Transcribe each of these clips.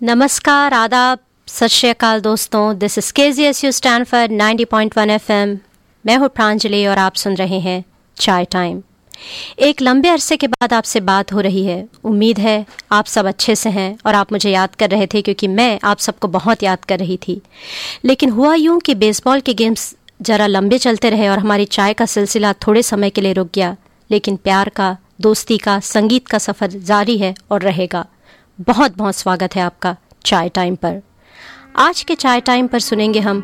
नमस्कार, आदाब, सत श्रीकाल दोस्तों। This is K G S U Stanford ninety point one F M मैं हूँ प्रांजलि और आप सुन रहे हैं चाय टाइम। एक लंबे अरसे के बाद आपसे बात हो रही है। उम्मीद है आप सब अच्छे से हैं और आप मुझे याद कर रहे थे क्योंकि मैं आप सबको बहुत याद कर रही थी। लेकिन हुआ यूँ कि बेसबॉल के गेम्स ज़रा लंबे चलते रहे और हमारी चाय का सिलसिला थोड़े समय के लिए रुक गया। लेकिन प्यार का, दोस्ती का, संगीत का सफ़र जारी है और रहेगा। बहुत बहुत स्वागत है आपका चाय टाइम पर। आज के चाय टाइम पर सुनेंगे हम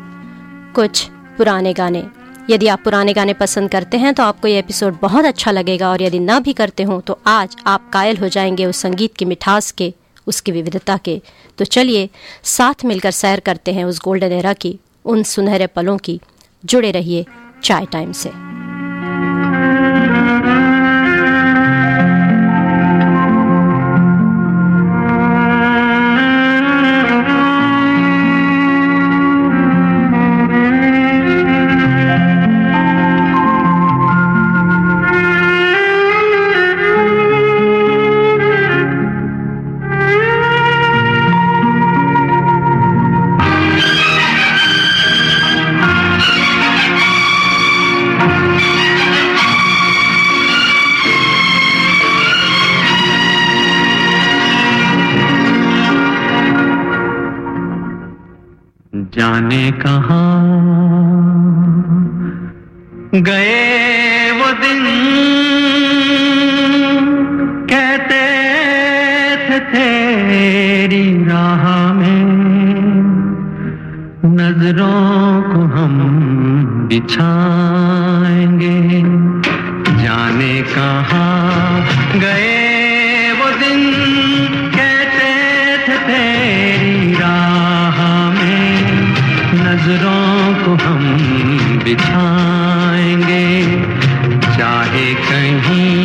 कुछ पुराने गाने। यदि आप पुराने गाने पसंद करते हैं तो आपको ये एपिसोड बहुत अच्छा लगेगा, और यदि ना भी करते हो तो आज आप कायल हो जाएँगे उस संगीत की मिठास के, उसकी विविधता के। तो चलिए, साथ मिलकर सैर करते हैं उस गोल्डन एरा की, उन सुनहरे पलों की। जुड़े रहिए चाय टाइम से। जाने कहा। गए वो दिन, कहते थे तेरी राह में, नज़रों को हम बिछाएँगे। जाने कहा गए बिछाएँगे चाहे कहीं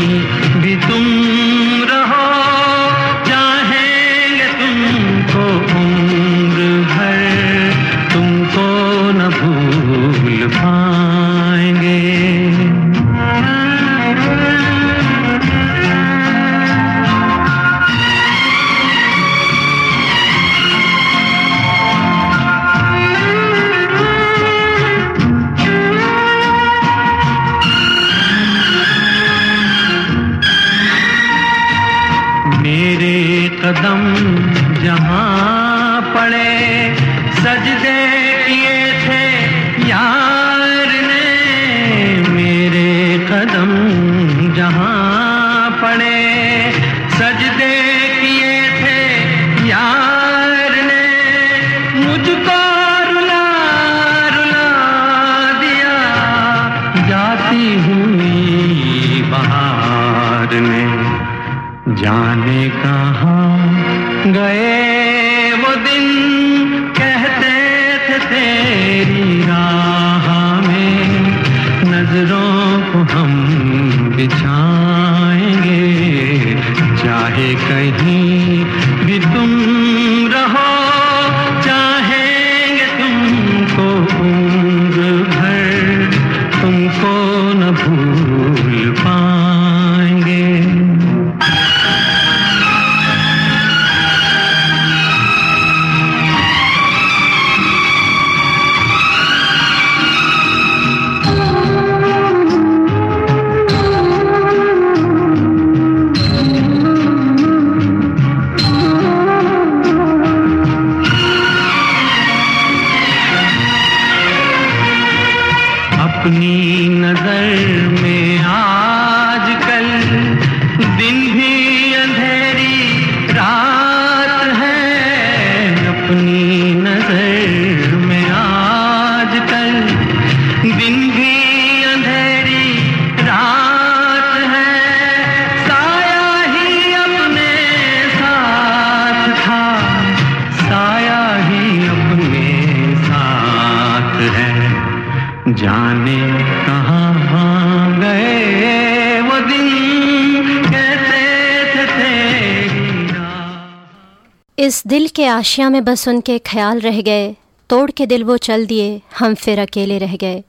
आशिया में बस उनके ख्याल रह गए। तोड़ के दिल वो चल दिए। हम फिर अकेले रह गए।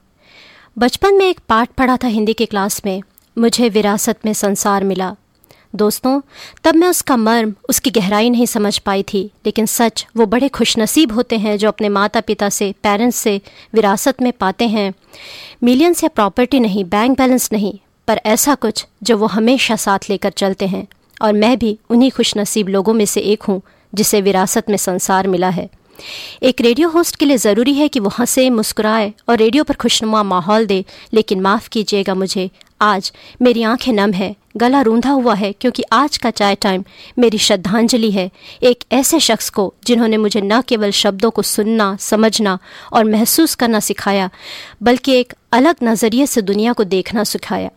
बचपन में एक पाठ पढ़ा था हिंदी की क्लास में। मुझे विरासत में संसार मिला। दोस्तों, तब मैं उसका मर्म, उसकी गहराई नहीं समझ पाई थी। लेकिन सच, वो बड़े खुशनसीब होते हैं जो अपने माता पिता से, पेरेंट्स से विरासत में पाते हैं। मिलियंस या प्रॉपर्टी नहीं, बैंक बैलेंस नहीं, पर ऐसा कुछ जो वो हमेशा साथ लेकर चलते हैं। और मैं भी उन्हीं खुशनसीब लोगों में से एक हूँ जिसे विरासत में संसार मिला है। एक रेडियो होस्ट के लिए ज़रूरी है कि वो हंसे, मुस्कुराए और रेडियो पर खुशनुमा माहौल दे, लेकिन माफ़ कीजिएगा मुझे, आज मेरी आँखें नम है, गला रूंधा हुआ है, क्योंकि आज का चाय टाइम मेरी श्रद्धांजलि है। एक ऐसे शख्स को जिन्होंने मुझे न केवल शब्दों को सुनना, समझना और महसूस करना सिखाया, बल्कि एक अलग नज़रिए से दुनिया को देखना सिखाया।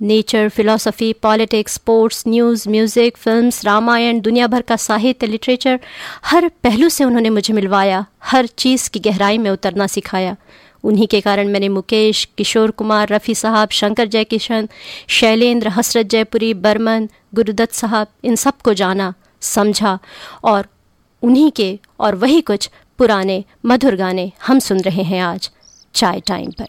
Nature philosophy politics sports news music films Ramayan दुनिया भर का साहित्य लिटरेचर हर पहलू से उन्होंने मुझे मिलवाया, हर चीज़ की गहराई में उतरना सिखाया। उन्हीं के कारण मैंने मुकेश, किशोर कुमार, रफ़ी साहब, शंकर जयकिशन, शैलेंद्र, हसरत जयपुरी, बर्मन, गुरुदत्त साहब, इन सबको जाना, समझा और उन्हीं के और वही कुछ पुराने, मधुर गाने हम सुन रहे हैं आज, चाय टाइम पर।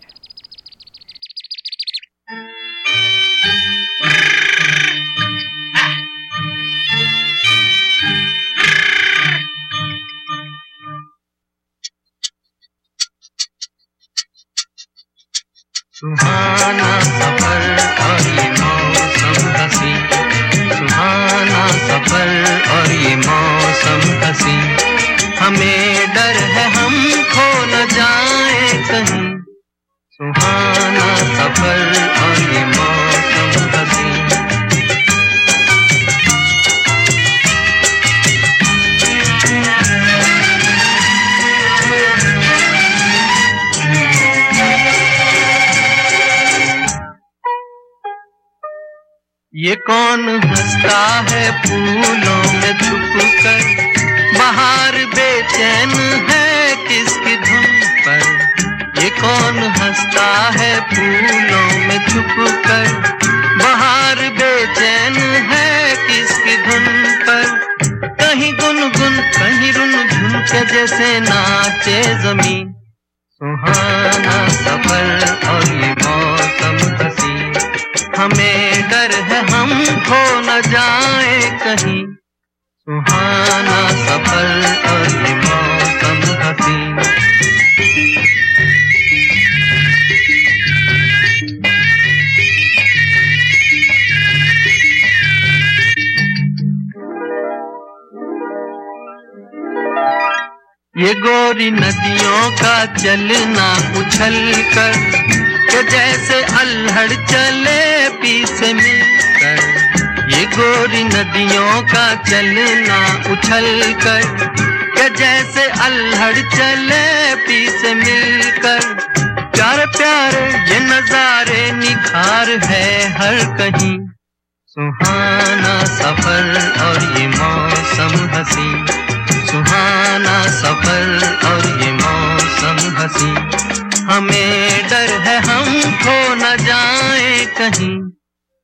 सुहाना सफ़र और ये मौसम हसी सुहाना सफ़र और ये मौसम हसी हमें डर है हम खो न जाए कहीं। सुहाना सफ़र और ये मौसम ये कौन हंसता है फूलों में छुप कर बाहर बेचैन है किसकी धुन पर? ये कौन हंसता है फूलों में छुप कर बाहर बेचैन है किसकी धुन पर? कहीं गुनगुन, कहीं रुन झुन के जैसे नाचे ज़मीन। सुहाना सफ़र और ये मौसम हसी हमें है, हम खो न जाए कहीं। सुहाना सफ़र और मौसम हसी। ये गोरी नदियों का चलना उछल कर के जैसे अल्हड़ चले पीछे मिलकर, ये गोरी नदियों का चलना उछल कर के जैसे अल्हड़ चले पीछे मिलकर, प्यारे प्यार ये नजारे निखार है हर कहीं। सुहाना सफ़र और ये मौसम हसी, सुहाना सफ़र और ये मौसम हसी। हमें डर है हम खो न जाए कहीं।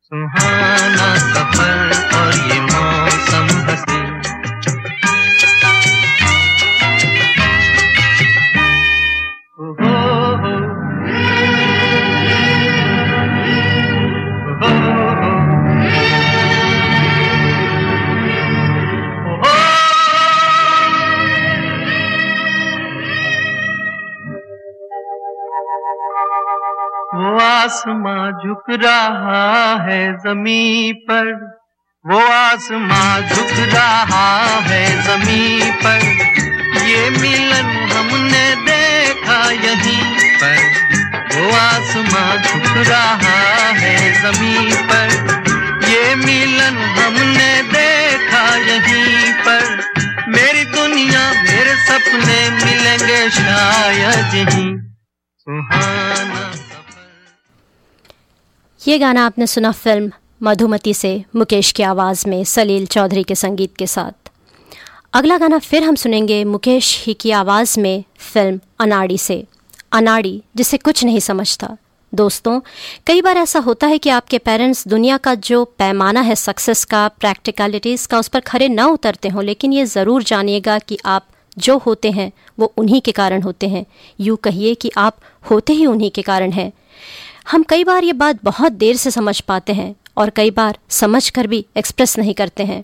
सुहाना सफ़र और ये आसमां झुक रहा है जमी पर। वो आसमां झुक रहा है जमी पर। ये मिलन हमने देखा यहीं पर। वो आसमां झुक रहा है जमी पर। ये मिलन हमने देखा यहीं पर। मेरी दुनिया, मेरे सपने मिलेंगे शायद यहीं। सुहाना। ये गाना आपने सुना फ़िल्म मधुमती से मुकेश की आवाज़ में सलील चौधरी के संगीत के साथ। अगला गाना फिर हम सुनेंगे मुकेश ही की आवाज़ में फ़िल्म अनाड़ी से। अनाड़ी, जिसे कुछ नहीं समझता। दोस्तों, कई बार ऐसा होता है कि आपके पेरेंट्स दुनिया का जो पैमाना है सक्सेस का, प्रैक्टिकलिटीज़ का, उस पर खरे न उतरते हों, लेकिन ये ज़रूर जानिएगा कि आप जो होते हैं, वो उन्हीं के कारण होते हैं। यूँ कहिए कि आप होते ही उन्हीं के कारण हैं। हम कई बार ये बात बहुत देर से समझ पाते हैं और कई बार समझ कर भी एक्सप्रेस नहीं करते हैं।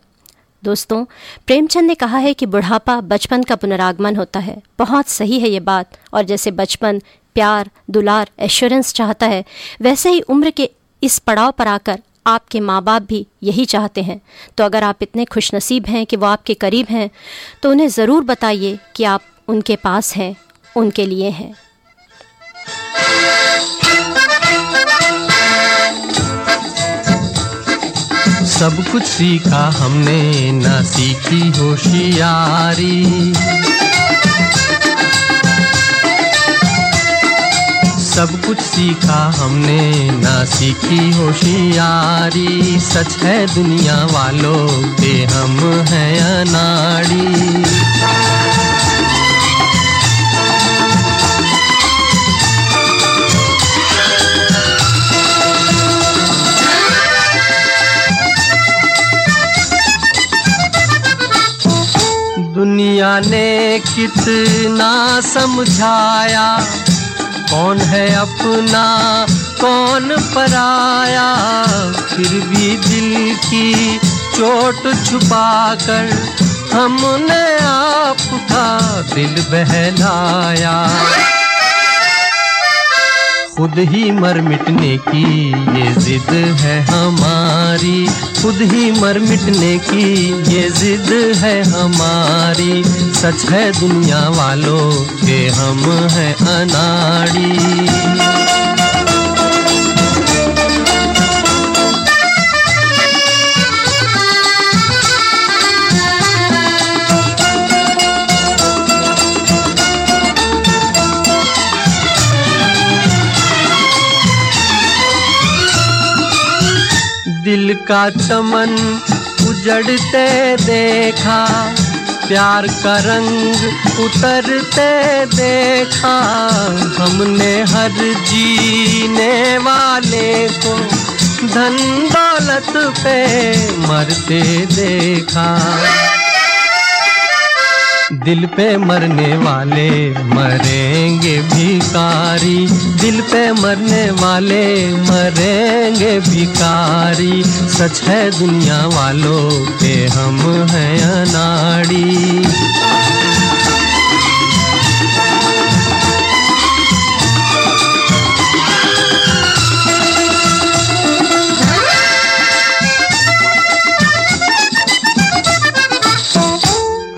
दोस्तों, प्रेमचंद ने कहा है कि बुढ़ापा बचपन का पुनरागमन होता है। बहुत सही है ये बात। और जैसे बचपन, प्यार, दुलार एश्योरेंस चाहता है, वैसे ही उम्र के इस पड़ाव पर आकर आपके माँ बाप भी यही चाहते हैं। तो अगर आप इतने खुशनसीब हैं कि वो आपके करीब हैं तो उन्हें ज़रूर बताइए कि आप उनके पास हैं, उनके लिए हैं। सब कुछ सीखा हमने, ना सीखी होशियारी। सब कुछ सीखा हमने, ना सीखी होशियारी। सच है दुनिया वालों के हम हैं अनाड़ी। दुनिया ने कितना समझाया। कौन है अपना, कौन पराया। फिर भी दिल की चोट छुपा कर हमने आपका दिल बहलाया। खुद ही मर मिटने की ये जिद है हमारी। खुद ही मर मिटने की ये जिद है हमारी। सच है दुनिया वालों के हम हैं अनाड़ी। का चमन उजड़ते देखा, प्यार का रंग उतरते देखा। हमने हर जीने वाले को धन दौलत पे मरते देखा। दिल पे मरने वाले मरेंगे भिकारी दिल पे मरने वाले मरेंगे भिकारी सच है दुनिया वालों के हम हैं अनाड़ी।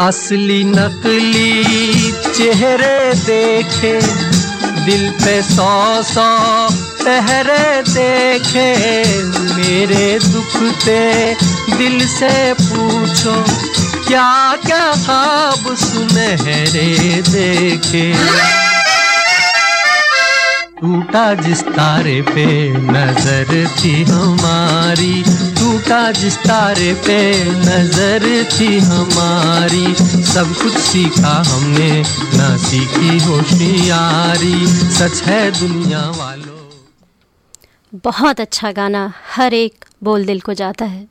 असली नकली चेहरे देखे, दिल पे सौ सौ पहरे देखे। मेरे दुख दुखते दिल से पूछो क्या क्या खाब सुनहरे देखे। टूटा जिस तारे पे नज़र थी हमारी, टूटा जिस तारे पे नज़र थी हमारी, सब कुछ सीखा हमने, ना सीखी होशियारी, सच है दुनिया वालों। बहुत अच्छा गाना हर एक बोल दिल को जाता है।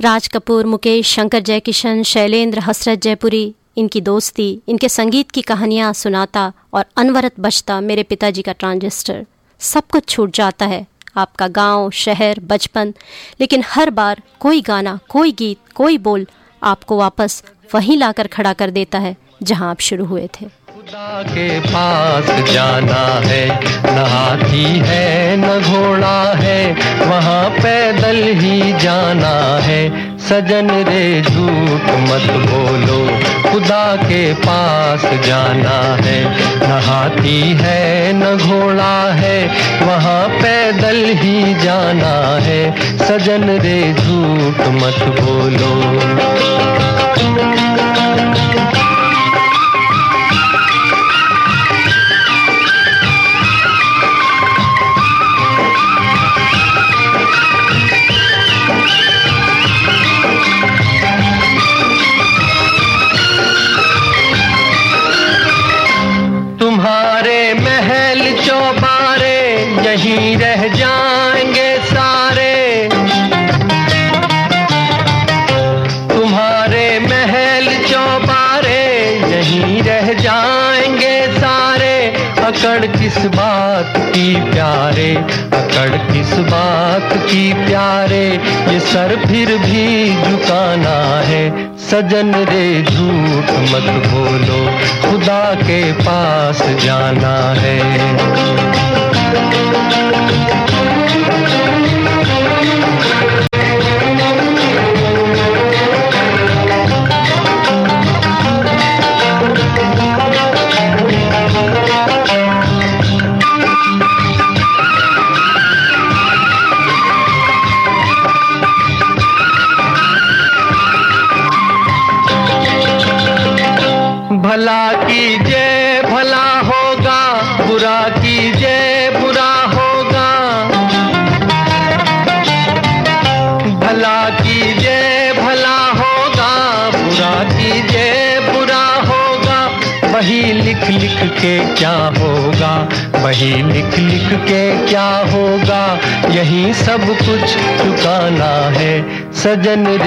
राज कपूर, मुकेश, शंकर जयकिशन, शैलेंद्र, हसरत जयपुरी इनकी दोस्ती इनके संगीत की कहानियाँ सुनाता और अनवरत बचता मेरे पिताजी का ट्रांजिस्टर। सब कुछ छूट जाता है। आपका गाँव, शहर बचपन। लेकिन हर बार कोई गाना कोई गीत कोई बोल आपको वापस वहीं लाकर खड़ा कर देता है जहाँ आप शुरू हुए थे। खुदा के पास जाना है न हाथी है न घोड़ा है वहाँ पैदल ही जाना है। सजन रे झूठ मत बोलो, खुदा के पास जाना है। न हाथी है, न घोड़ा है, वहाँ पैदल ही जाना है। सजन रे झूठ मत बोलो। की प्यारे, ये सर फिर भी झुकाना है। सजन रे, झूठ मत बोलो, खुदा के पास जाना है। सजन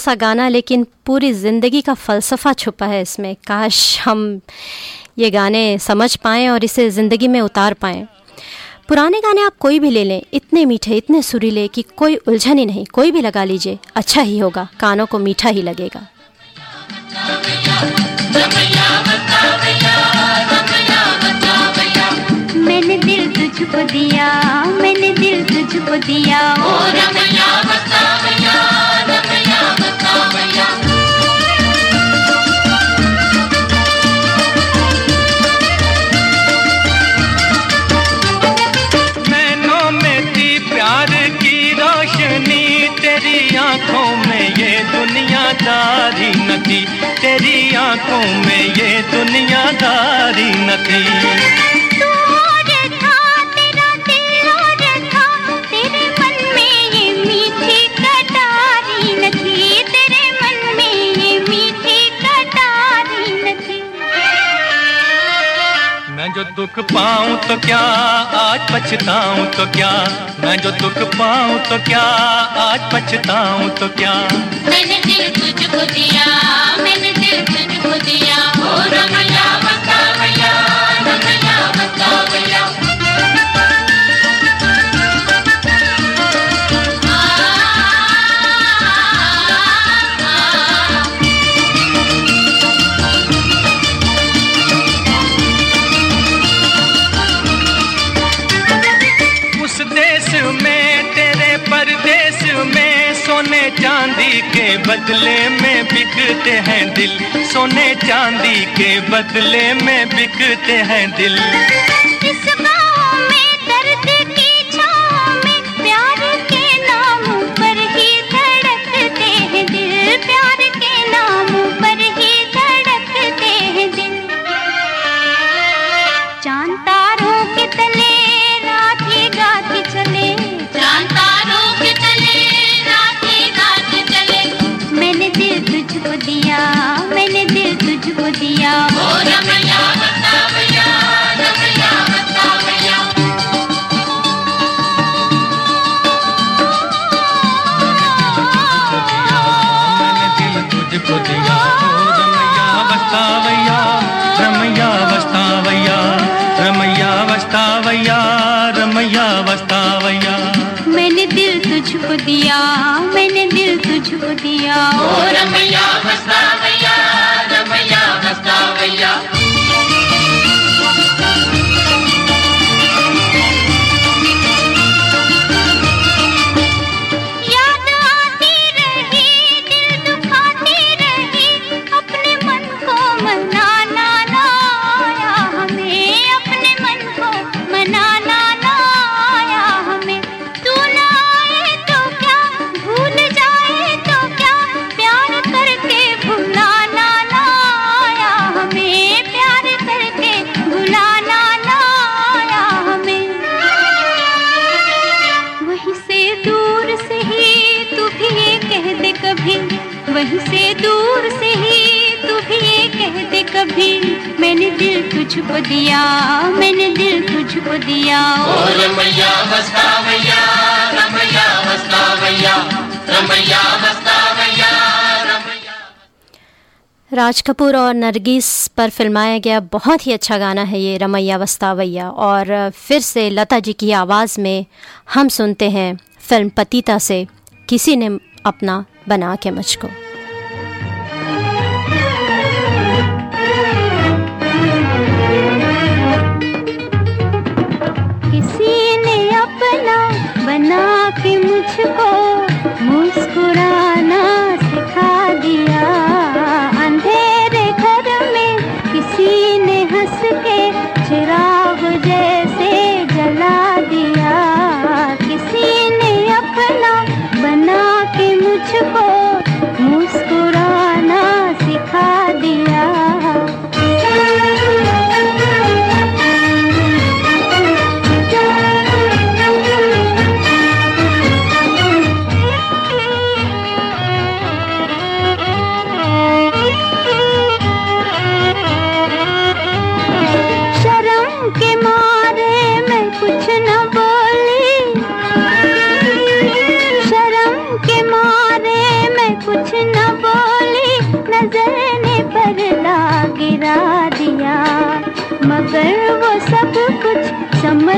सा गाना, लेकिन पूरी ज़िंदगी का फ़लसफ़ा छुपा है इसमें। काश हम ये गाने समझ पाएँ और इसे ज़िंदगी में उतार पाएँ। पुराने गाने आप कोई भी ले लें, इतने मीठे, इतने सुरीले कि कोई उलझन ही नहीं, कोई भी लगा लीजिए अच्छा ही होगा, कानों को मीठा ही लगेगा। मैंने दिल तुझको दिया, मैंने दिल तुझको दिया। ओ रमैया बता भैया रमैया। दुनियादारी न थी तेरी आँखों में ये दुनियादारी न थी। मैं जो दुख पाऊँ तो क्या आज पछताऊं तो क्या? मैं जो दुख पाऊँ तो क्या आज पछताऊं तो क्या? मैंने दिल तुझको दिया, मैंने दिल तुझको दिया। ओ रमैया, बता भैया रमैया, बता चांदी के बदले में बिकते हैं दिल। सोने चांदी के बदले में बिकते हैं दिल। तुझको दिया मैंने दिल तुझको दिया। ओ रमैया मस्तावैया रमैया मस्तावैया रमैया रमैया। राज कपूर और नरगिस पर फिल्माया गया बहुत ही अच्छा गाना है ये रमैया वस्तावैया और फिर से लता जी की आवाज़ में हम सुनते हैं फ़िल्म पतिता से किसी ने अपना बना के मुझको।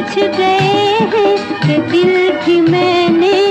समझ गए हैं कि दिल भी मैंने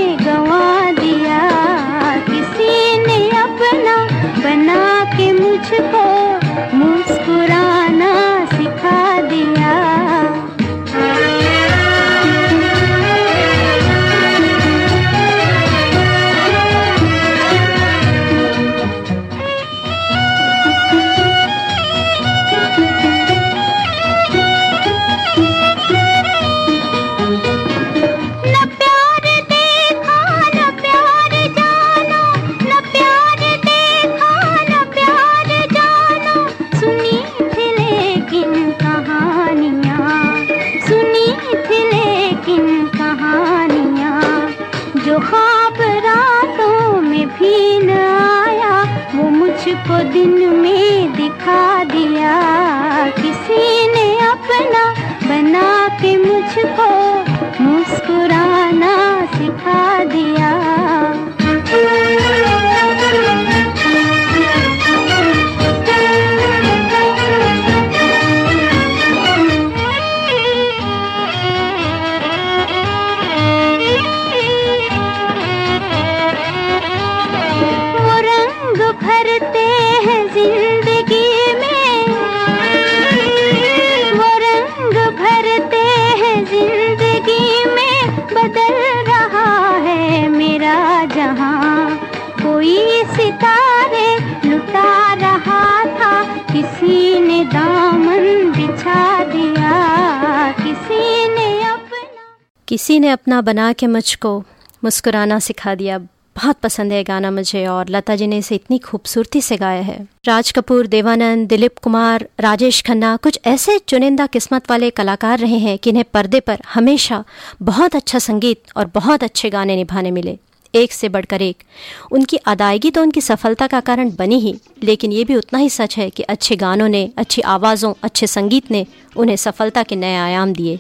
किसी ने अपना बना के मुझको मुस्कुराना सिखा दिया। बहुत पसंद है गाना मुझे और लता जी ने इसे इतनी खूबसूरती से गाया है। राज कपूर, देवानंद, दिलीप कुमार, राजेश खन्ना, कुछ ऐसे चुनिंदा किस्मत वाले कलाकार रहे हैं कि इन्हें पर्दे पर हमेशा बहुत अच्छा संगीत और बहुत अच्छे गाने निभाने मिले। एक से बढ़कर एक। उनकी अदायगी तो उनकी सफलता का कारण बनी ही, लेकिन ये भी उतना ही सच है कि अच्छे गानों ने, अच्छी आवाज़ों, अच्छे संगीत ने उन्हें सफलता के नए आयाम दिए।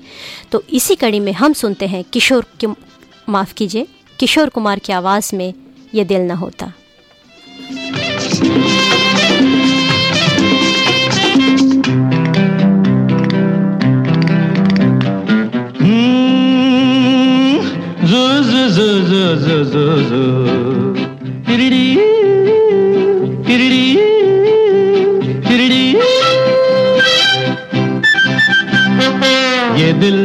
तो इसी कड़ी में हम सुनते हैं किशोर की माफ़ कीजिए, किशोर कुमार की आवाज़ में ये दिल न होता। Tiriri, tiriri, tiriri. ये दिल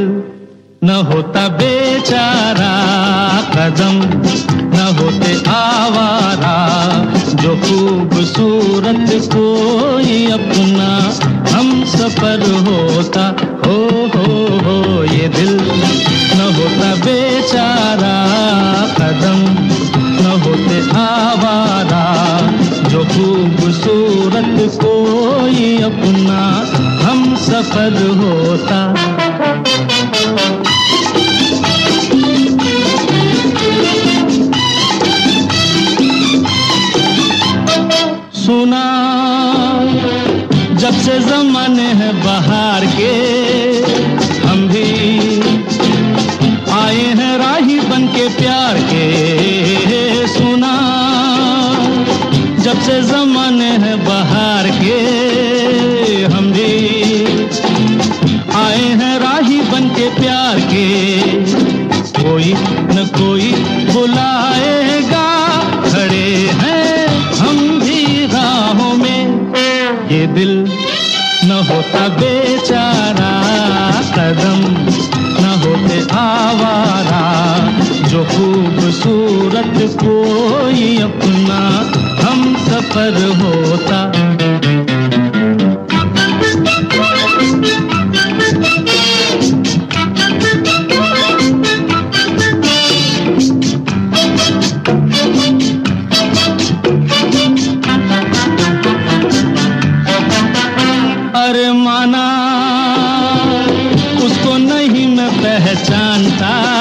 न होता बेचारा कदम न होते आवारा जो खूबसूरत कोई अपना हम सफ़र होता हो हो हो ये दिल न होता बेचारा कदम, न होते आवारा। जो खूबसूरत कोई अपना हम सफ़र होता। सुना, जब से जमाने हैं बाहर के कोई अपना हम सफ़र होता। अरे माना उसको नहीं मैं पहचानता।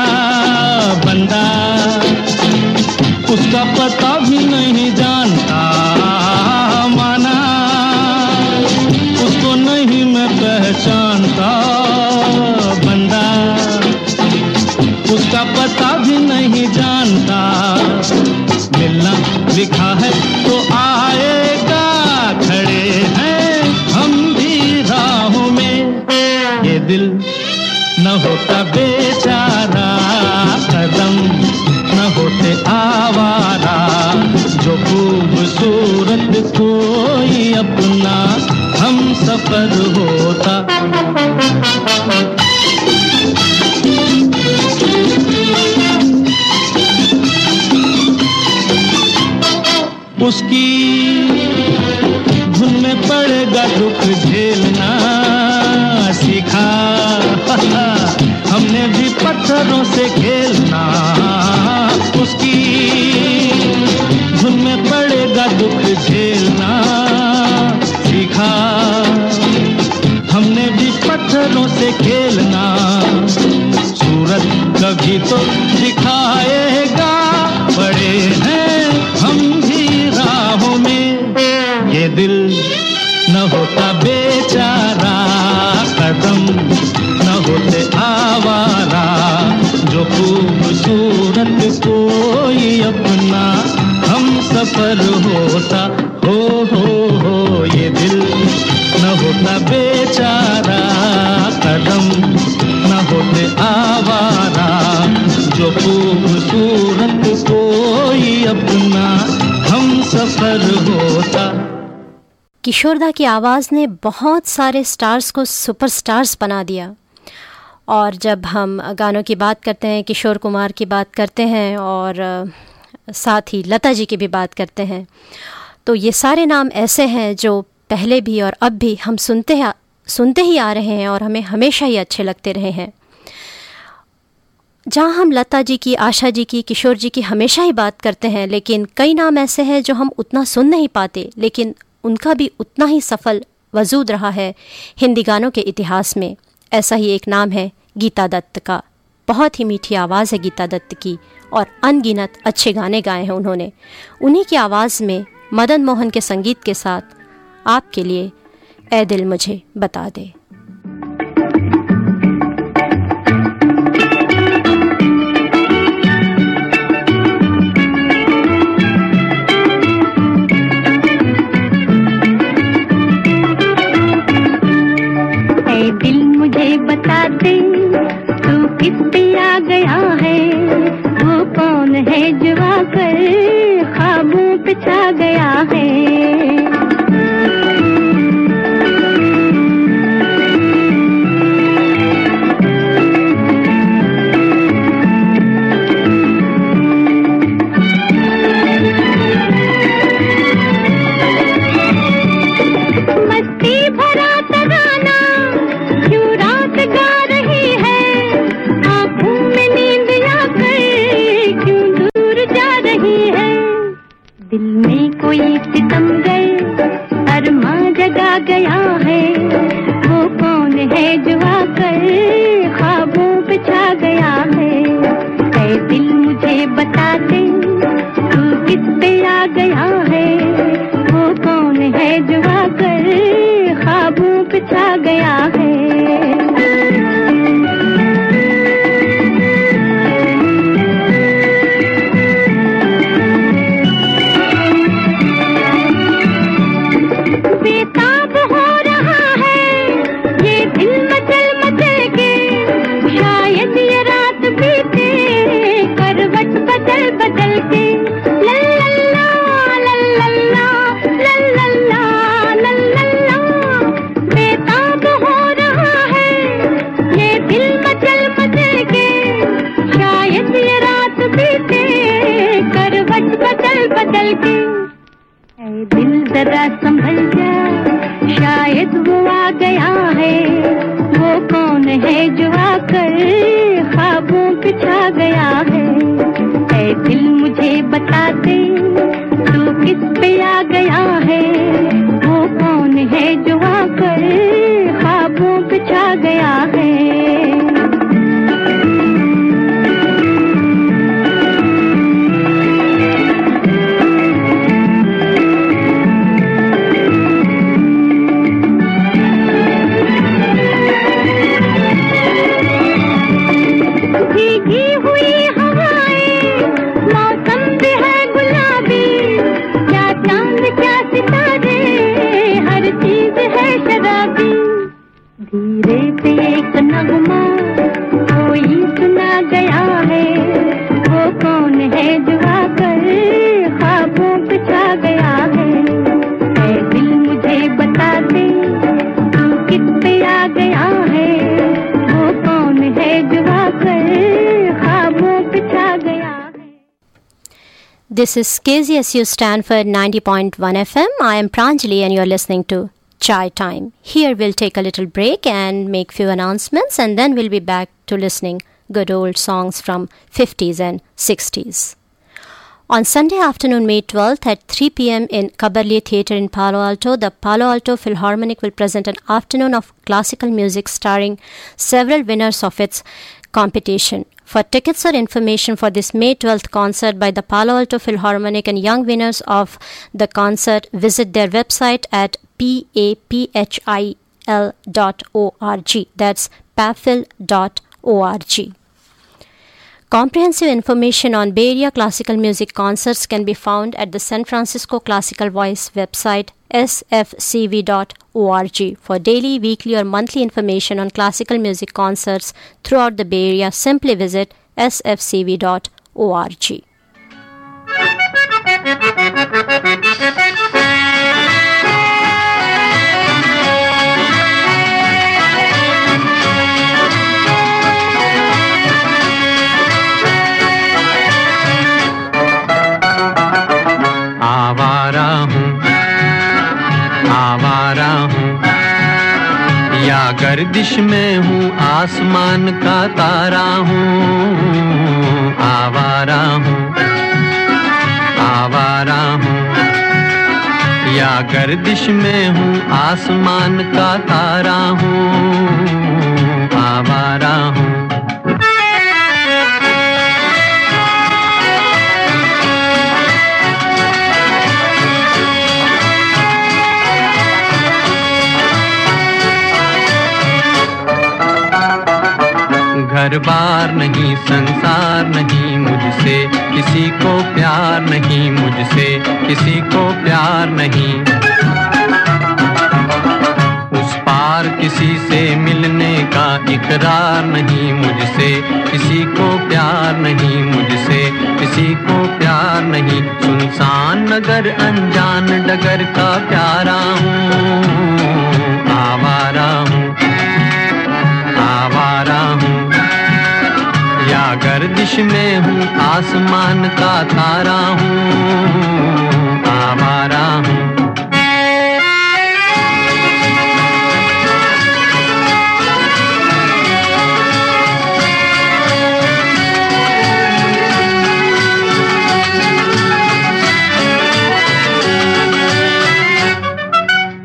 सफ़र होता। उसकी किशोरदा की आवाज़ ने बहुत सारे स्टार्स को सुपरस्टार्स बना दिया। और जब हम गानों की बात करते हैं, किशोर कुमार की बात करते हैं और साथ ही लता जी की भी बात करते हैं तो ये सारे नाम ऐसे हैं जो पहले भी और अब भी हम सुनते हैं, सुनते ही आ रहे हैं और हमें हमेशा ही अच्छे लगते रहे हैं। जहाँ हम लता जी की, आशा जी की, किशोर जी की हमेशा ही बात करते हैं, लेकिन कई नाम ऐसे हैं जो हम उतना सुन नहीं पाते, लेकिन उनका भी उतना ही सफल वजूद रहा है हिंदी गानों के इतिहास में। ऐसा ही एक नाम है, गीता दत्त का। बहुत ही मीठी आवाज़ है गीता दत्त की, और अनगिनत अच्छे गाने गाए हैं उन्होंने। उन्हीं की आवाज़ में मदन मोहन के संगीत के साथ आपके लिए ए दिल मुझे बता दे। बता, तू किस पे आ गया है? वो कौन है जो आकर ख्वाबों पे गया है? दिल में कोई सितम गए, अरमा जगा गया है। वो कौन है जो आकर ख्वाब This is KZSU Stanford 90.1 FM. I am Pranjali and you're listening to Chai Time. Here we'll take a little break and make few announcements and then we'll be back to listening good old songs from 50s and 60s. On Sunday afternoon, May 12th at 3 p.m. in Kabarli Theatre in Palo Alto, the Palo Alto Philharmonic will present an afternoon of classical music starring several winners of its competition. For tickets or information for this May 12th concert by the Palo Alto Philharmonic and young winners of the concert, visit their website at paphil.org. That's paphil.org. Comprehensive information on Bay Area classical music concerts can be found at the San Francisco Classical Voice website sfcv.org. For daily, weekly, or monthly information on classical music concerts throughout the Bay Area, simply visit sfcv.org. गर्दिश में हूँ, आसमान का तारा हूँ, आवारा हूँ आवारा हूँ। या गर्दिश में हूँ, आसमान का तारा हूँ, आवारा हूँ। घर बार नहीं, संसार नहीं, मुझसे किसी को प्यार नहीं, मुझसे किसी को प्यार नहीं। उस पार किसी से मिलने का इकरार नहीं, मुझसे किसी को प्यार नहीं, मुझसे किसी को प्यार नहीं। सुनसान नगर, अनजान डगर का प्यारा हूँ, आवारा हूँ गर्दिश में हूँ, आसमान का तारा हूँ, आवारा हूँ।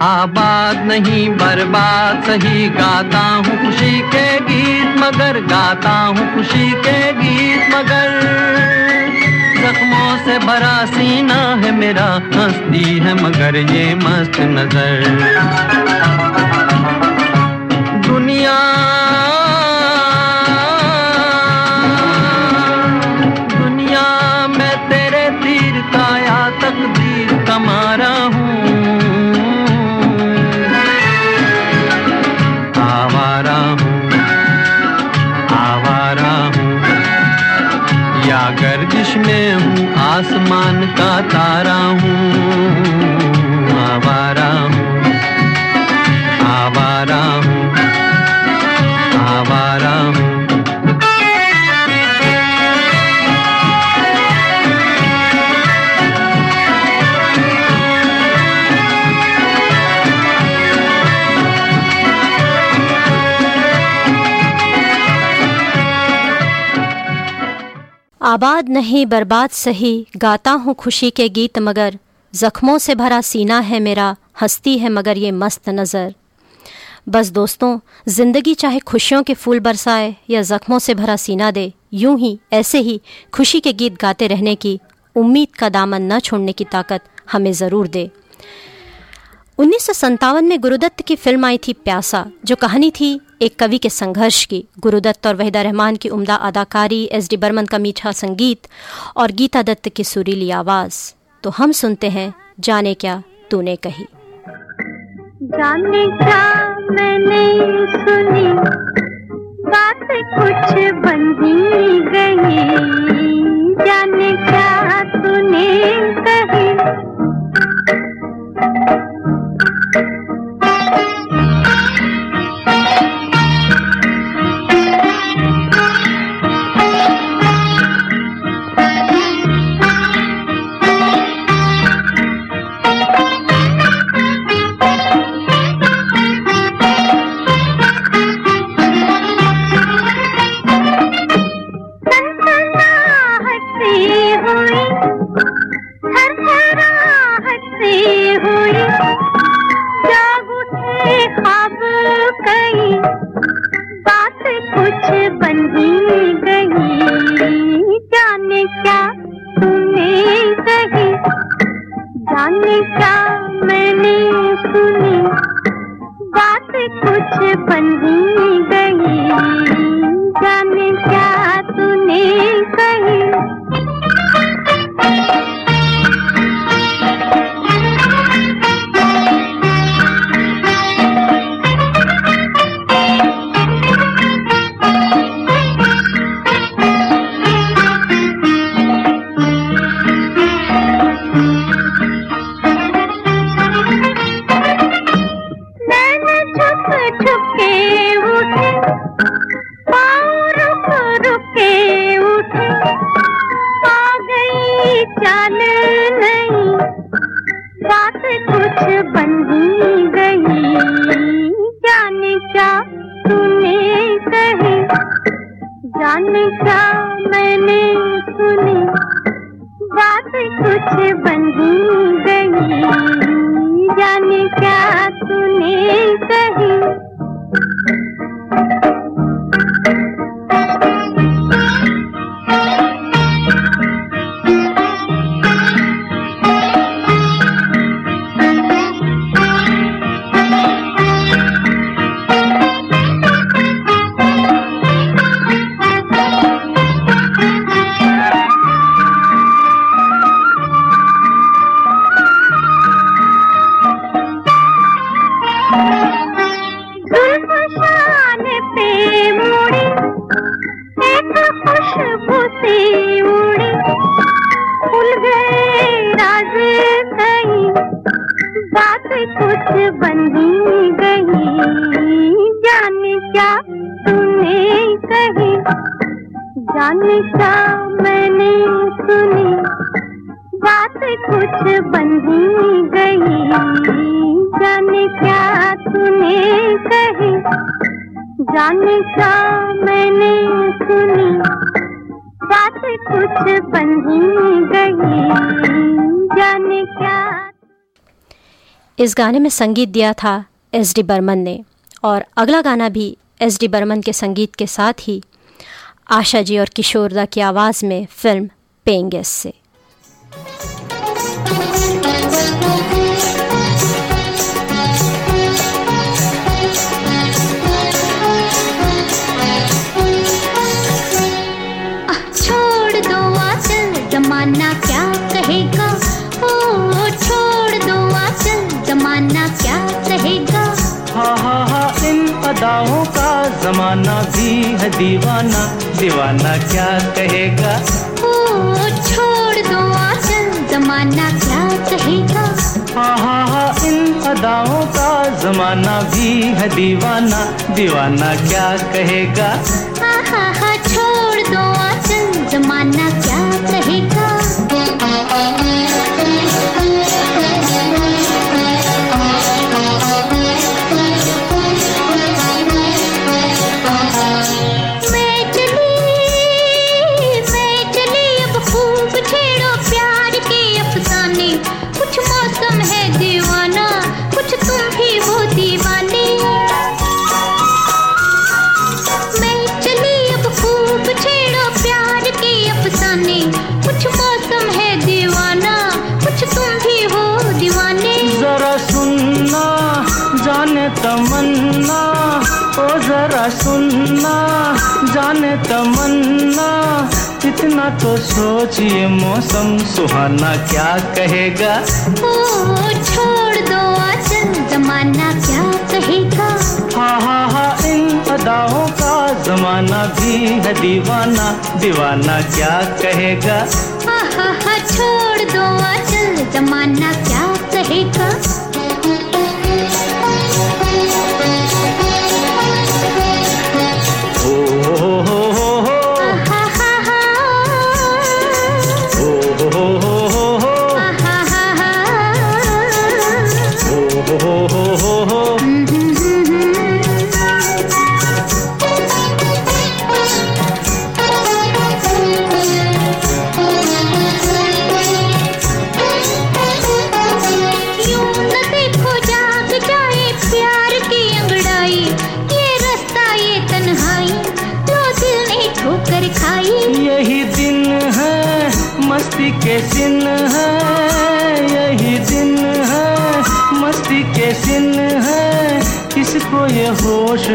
आबाद नहीं, बर्बाद, सही गाता हूँ खुशी के मगर गाता हूँ खुशी के गीत मगर। जख्मों से भरा सीना है मेरा, हंसती है मगर ये मस्त नज़र। का तारा आबाद नहीं, बर्बाद सही। गाता हूँ खुशी के गीत मगर, जख्मों से भरा सीना है मेरा, हंसती है मगर ये मस्त नज़र। बस दोस्तों, ज़िंदगी चाहे खुशियों के फूल बरसाए या जख्मों से भरा सीना दे, यूँ ही, ऐसे ही खुशी के गीत गाते रहने की, उम्मीद का दामन न छोड़ने की ताकत हमें ज़रूर दे। उन्नीस सौ सतावन में गुरुदत्त की फ़िल्म आई थी प्यासा, जो कहानी थी एक कवि के संघर्ष की, गुरुदत्त और वहीदा रहमान की उम्दा अदाकारी, एस डी बर्मन का मीठा संगीत और गीता दत्त की सुरीली आवाज़। तो हम सुनते हैं, जाने क्या तूने कही। जाने क्या मैंने सुनी, बात कुछ बंधी गई। जाने क्या तूने कही। कुछ ही गई जाने क्या क्या तूने कही? जाने क्या मैंने सुनी? बात कुछ बंधी गई। जाने क्या तूने कही? जाने क्या मैंने सुनी? बात कुछ बंधी गई। जाने क्या इस गाने में संगीत दिया था एस डी बर्मन ने। और अगला गाना भी एस डी बर्मन के संगीत के साथ ही आशा जी और किशोरदा की आवाज़ में फ़िल्म पेंगेस से। जमाना भी है दीवाना। दीवाना क्या कहेगा? ओ छोड़ दो आचल जमाना क्या कहेगा? हा हा हा इन अदाओं का जमाना भी है दीवाना। दीवाना क्या कहेगा? हा हा इतना तो सोचिए मौसम सुहाना क्या कहेगा? ओ छोड़ दो आचल जमाना क्या कहेगा? हा हा हा इन अदाओं का जमाना भी है दीवाना दीवाना क्या कहेगा? आहा हा छोड़ दो आचल जमाना क्या कहेगा?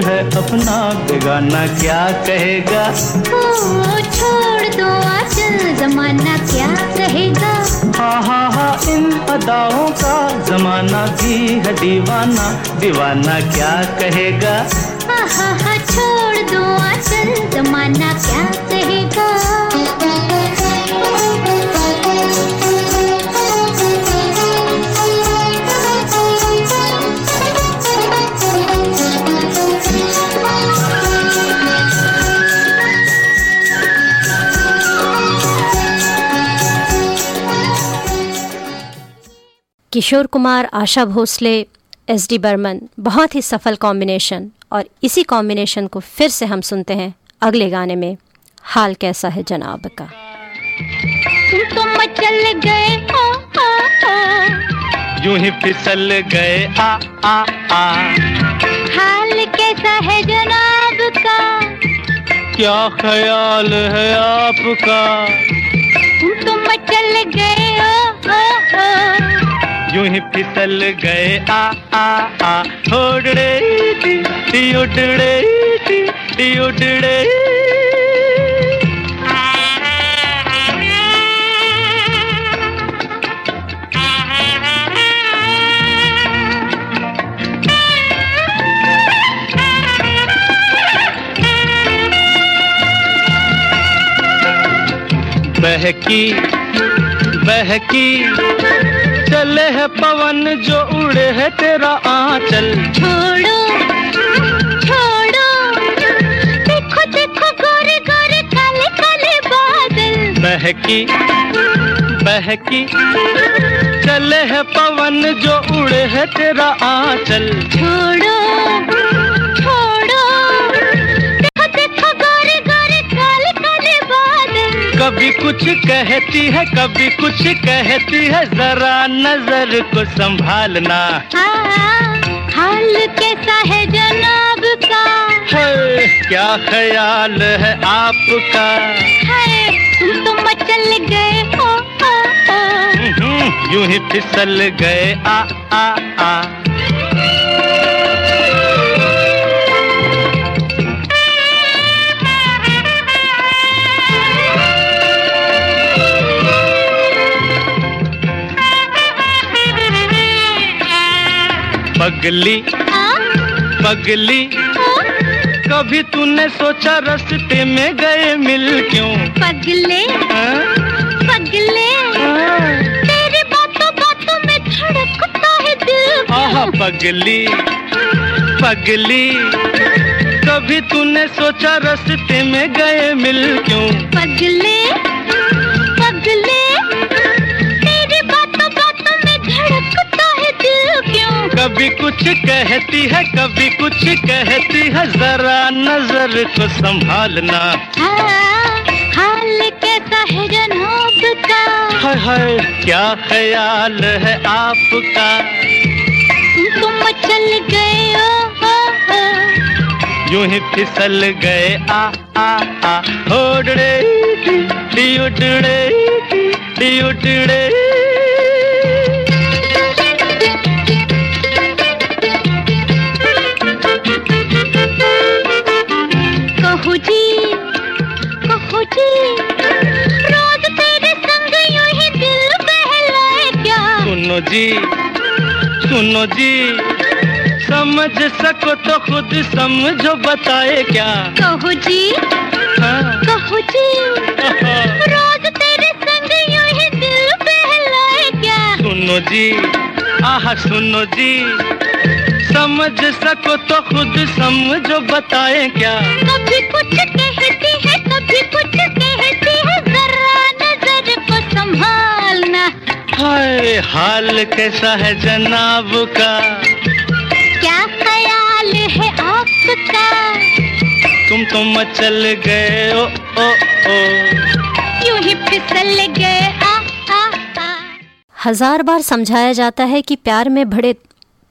है अपना बेगाना क्या कहेगा? ओ छोड़ दो आजल जमाना क्या कहेगा? हा हा हा इन अदाओं का जमाना भी है दीवाना। दीवाना क्या कहेगा? हा हा छोड़ दो आजल जमाना किशोर कुमार आशा भोसले एस डी बर्मन बहुत ही सफल कॉम्बिनेशन और इसी कॉम्बिनेशन को फिर से हम सुनते हैं अगले गाने में हाल कैसा है जनाब का तुम तो मचल गए हो, हो, हो। यूँ ही फिसल गए आ आ आ हाल कैसा है जनाब का क्या ख्याल है आपका तुम तो मचल गए हो, हो, हो। यूँ ही फिसल गए आ आ आ। होड़े टी उड़ड़े टी टी बहकी बहकी। चले है पवन जो उड़े है तेरा आंचल। छोड़ो छोड़ो। देखो देखो गोरे गोरे काले काले बादल। बहकी बहकी। चले है पवन जो उड़े है तेरा आंचल। छोड़ो कभी कुछ कहती है कभी कुछ कहती है जरा नज़र को संभालना। हाँ, हाल कैसा है जनाब का? है क्या ख्याल है आपका? है तुम तो मचल गए हो। हम्म, यूँ ही फिसल गए आ आ आ। पगली पगली। कभी तूने सोचा रास्ते में गए मिल क्यों? पगले हाँ? पगले। हाँ। तेरी बातों बातों में धड़कता है दिल आहा पगली पगली। कभी तूने सोचा रास्ते में गए मिल क्यों? पगले कभी कुछ कहती है कभी कुछ कहती है जरा नज़र को संभालना। हाँ, हाल कैसा है जनाब का? हाय हाय क्या ख्याल है आपका? तुम तो मचल गए हो, हो। यूँ ही फिसल गए आ आ आ। होड़े टी उड़ड़े सुनो जी सुनो जी। समझ सको तो खुद समझो बताए क्या? कहो जी हाँ, कहो जी रोज तेरे संग यूँ ही दिल बहलाए क्या? सुनो जी आह सुनो जी। समझ सको तो खुद समझो बताए क्या? कभी कुछ हाय हाल कैसा है जनाब का? क्या ख्याल है आपका? तुम तो मचल गए ओ ओ ओ। यूँ ही फिसल गए आ आ आ। हज़ार बार समझाया जाता है कि प्यार में बड़े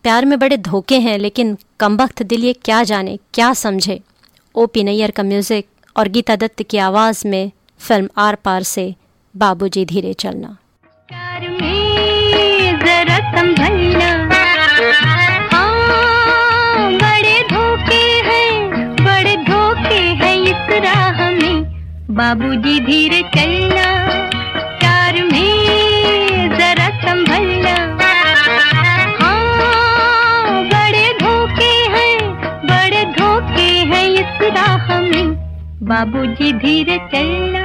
प्यार में बड़े धोखे हैं लेकिन कमबख्त दिल ये क्या जाने क्या समझे? ओ पी नैयर का म्यूज़िक और गीता दत्त की आवाज़ में फ़िल्म आर पार से बाबूजी धीरे चलना। बाबूजी धीरे चलना प्यार में जरा संभलना। हाँ, बड़े धोखे हैं बड़े धोखे हैं इस राह में। बाबूजी धीरे चलना।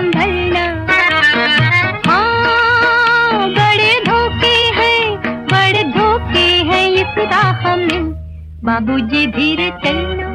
संभलना हाँ बड़े धोखे हैं बड़े धोखे हैं इस बाबूजी धीरे चलना।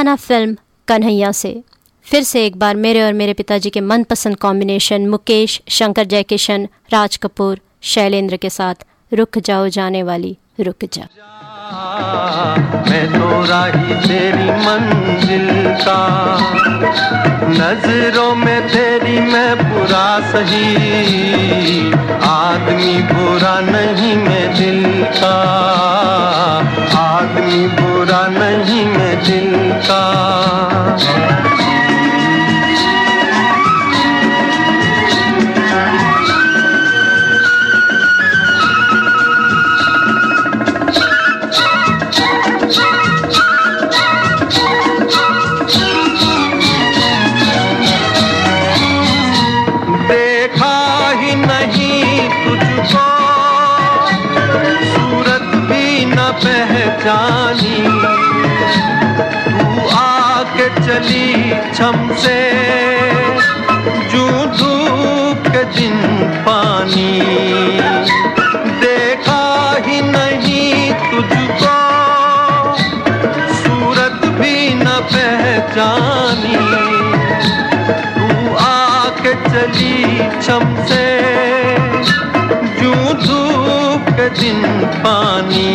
गाना फ़िल्म कन्हैया से। फिर से एक बार मेरे और मेरे पिताजी के मनपसंद कॉम्बिनेशन मुकेश, शंकर जयकिशन, राज कपूर, शैलेंद्र के साथ रुक जाओ जाने वाली, रुक जा। मैं तो राही तेरी मंजिल का। नज़रों में तेरी मैं बुरा सही। आदमी बुरा नहीं मैं दिल का। आदमी बुरा नहीं मैं दिल का जली छम से जू धूप के दिन पानी। देखा ही नहीं तुझको, सूरत भी न पहचानी। तू आके चली छम से जू धूप के दिन पानी।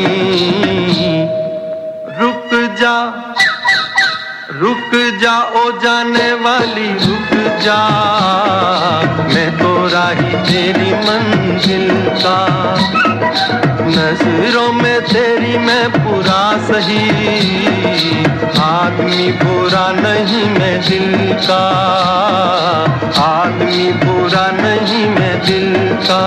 रुक जा ओ जाने वाली रुक जा। मैं तो राही तेरी मंजिल का। नज़रों में तेरी मैं पूरा सही। आदमी बुरा नहीं मैं दिल का। आदमी बुरा नहीं मैं दिल का।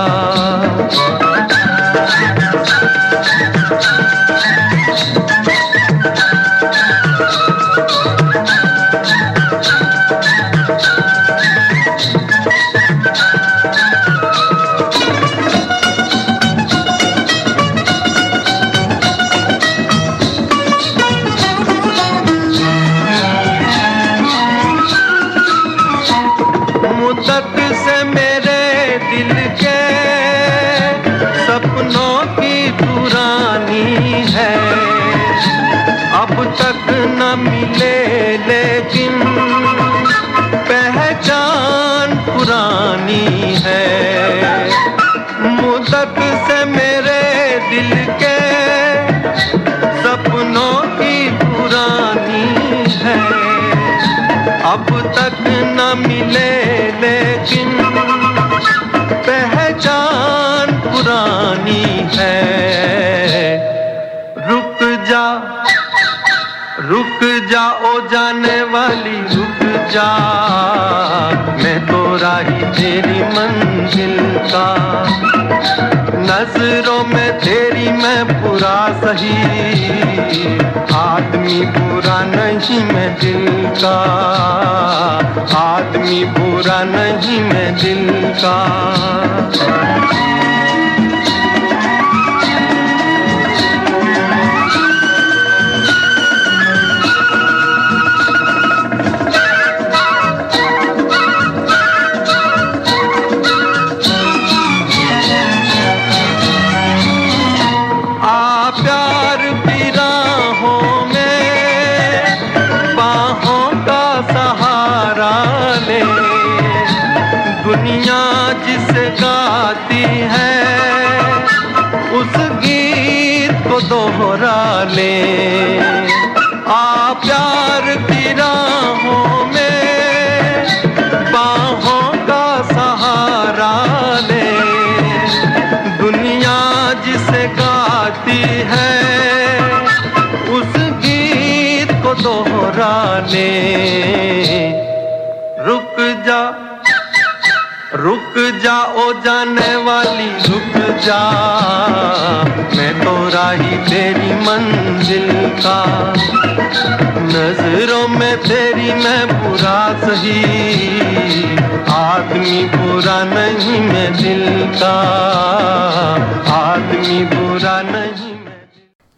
मुद्दत से मेरे दिल के सपनों की पुरानी है। अब तक न लेकिन पहचान पुरानी है। रुक जा रुक जा, ओ जाने वाली, रुक जा। मैं तो राही तेरी मंजिल का नज़रों में तेरी मैं पूरा सही। आदमी बुरा नहीं मैं दिल का। आदमी बुरा नहीं मैं दिल का। उस गीत को दोहराने। रुक जा रुक जा ओ जाने वाली, रुक जा। मैं तो राही तेरी मंजिल का। नज़रों में तेरी मैं बुरा सही। आदमी बुरा नहीं मैं दिल का। आदमी बुरा नहीं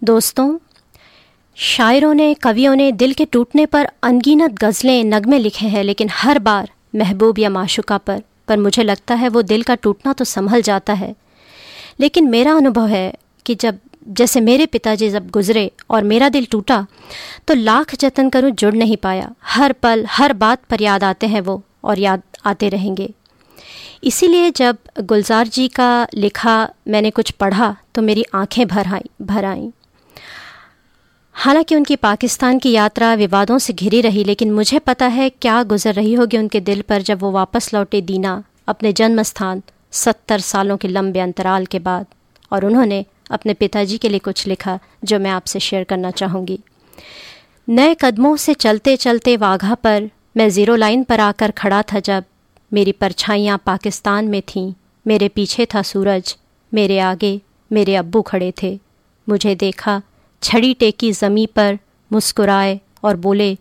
दोस्तों, शायरों ने, कवियों ने दिल के टूटने पर अनगिनत गज़लें नगमे लिखे हैं, लेकिन हर बार महबूब या माशुका पर पर मुझे लगता है वो दिल का टूटना तो संभल जाता है। लेकिन मेरा अनुभव है कि जब, जैसे मेरे पिताजी जब गुज़रे और मेरा दिल टूटा तो लाख जतन करूँ जुड़ नहीं पाया। हर पल, हर बात पर याद आते हैं वो और याद आते रहेंगे। इसीलिए जब गुलजार जी का लिखा मैंने कुछ पढ़ा तो मेरी आँखें भर आई, भर आईं। हालाँकि उनकी पाकिस्तान की यात्रा विवादों से घिरी रही, लेकिन मुझे पता है क्या गुजर रही होगी उनके दिल पर जब वो वापस लौटे दीना, अपने जन्म स्थान सत्तर सालों के लंबे अंतराल के बाद। और उन्होंने अपने पिताजी के लिए कुछ लिखा, जो मैं आपसे शेयर करना चाहूँगी। नए कदमों से चलते चलते वाघा पर मैं ज़ीरो लाइन पर आकर खड़ा था जब मेरी परछाइयाँ पाकिस्तान में थीं। मेरे पीछे था सूरज, मेरे आगे मेरे अब्बू खड़े थे। मुझे देखा छड़ी टेकी ज़मी पर मुस्कुराए और बोले,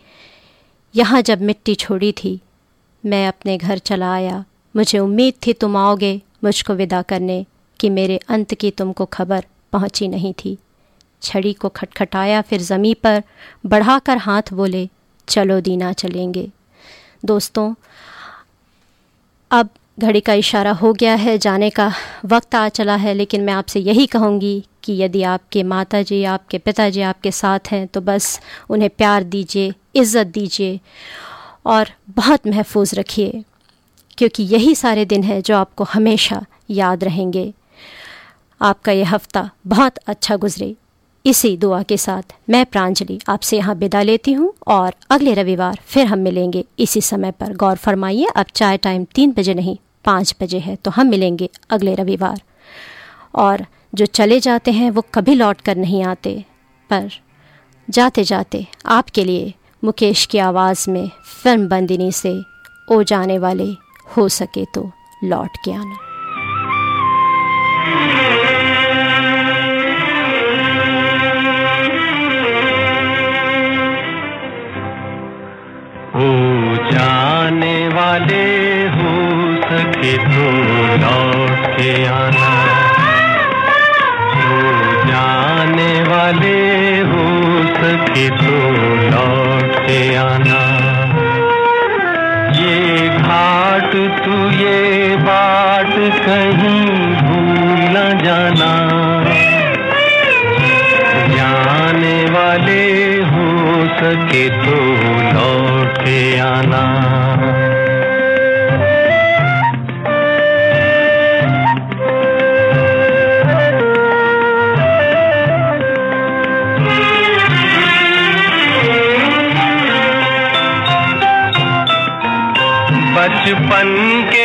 यहाँ जब मिट्टी छोड़ी थी, मैं अपने घर चला आया। मुझे उम्मीद थी तुम आओगे मुझको विदा करने कि मेरे अंत की तुमको खबर पहुँची नहीं थी छड़ी को खटखटाया, फिर ज़मी पर बढ़ाकर हाथ बोले, चलो दीना चलेंगे। दोस्तों, अब घड़ी का इशारा हो गया है, जाने का वक्त आ चला है, लेकिन मैं आपसे यही कहूँगी कि यदि आपके माता जी आपके पिताजी आपके साथ हैं तो बस उन्हें प्यार दीजिए, इज़्ज़त दीजिए और बहुत महफूज रखिए, क्योंकि यही सारे दिन हैं जो आपको हमेशा याद रहेंगे। आपका यह हफ़्ता बहुत अच्छा गुजरे। इसी दुआ के साथ मैं प्रांजलि आपसे यहाँ विदा लेती हूँ और अगले रविवार फिर हम मिलेंगे। इसी समय पर गौर फरमाइए, अब चाय टाइम तीन बजे नहीं। पाँच बजे है तो हम मिलेंगे अगले रविवार। और जो चले जाते हैं, वो कभी लौट कर नहीं आते, पर जाते जाते आपके लिए मुकेश की आवाज़ में फ़िल्म बंदिनी से ओ जाने वाले हो सके तो लौट के आना। ओ जाने वाले हो सके तो लौट के आना। ओ जाने वाले हो सके तो लौट के आना। ये घाट तू ये बाट कहीं भूल न जाना। जाने वाले हो सके तो लौट के आना। बचपन के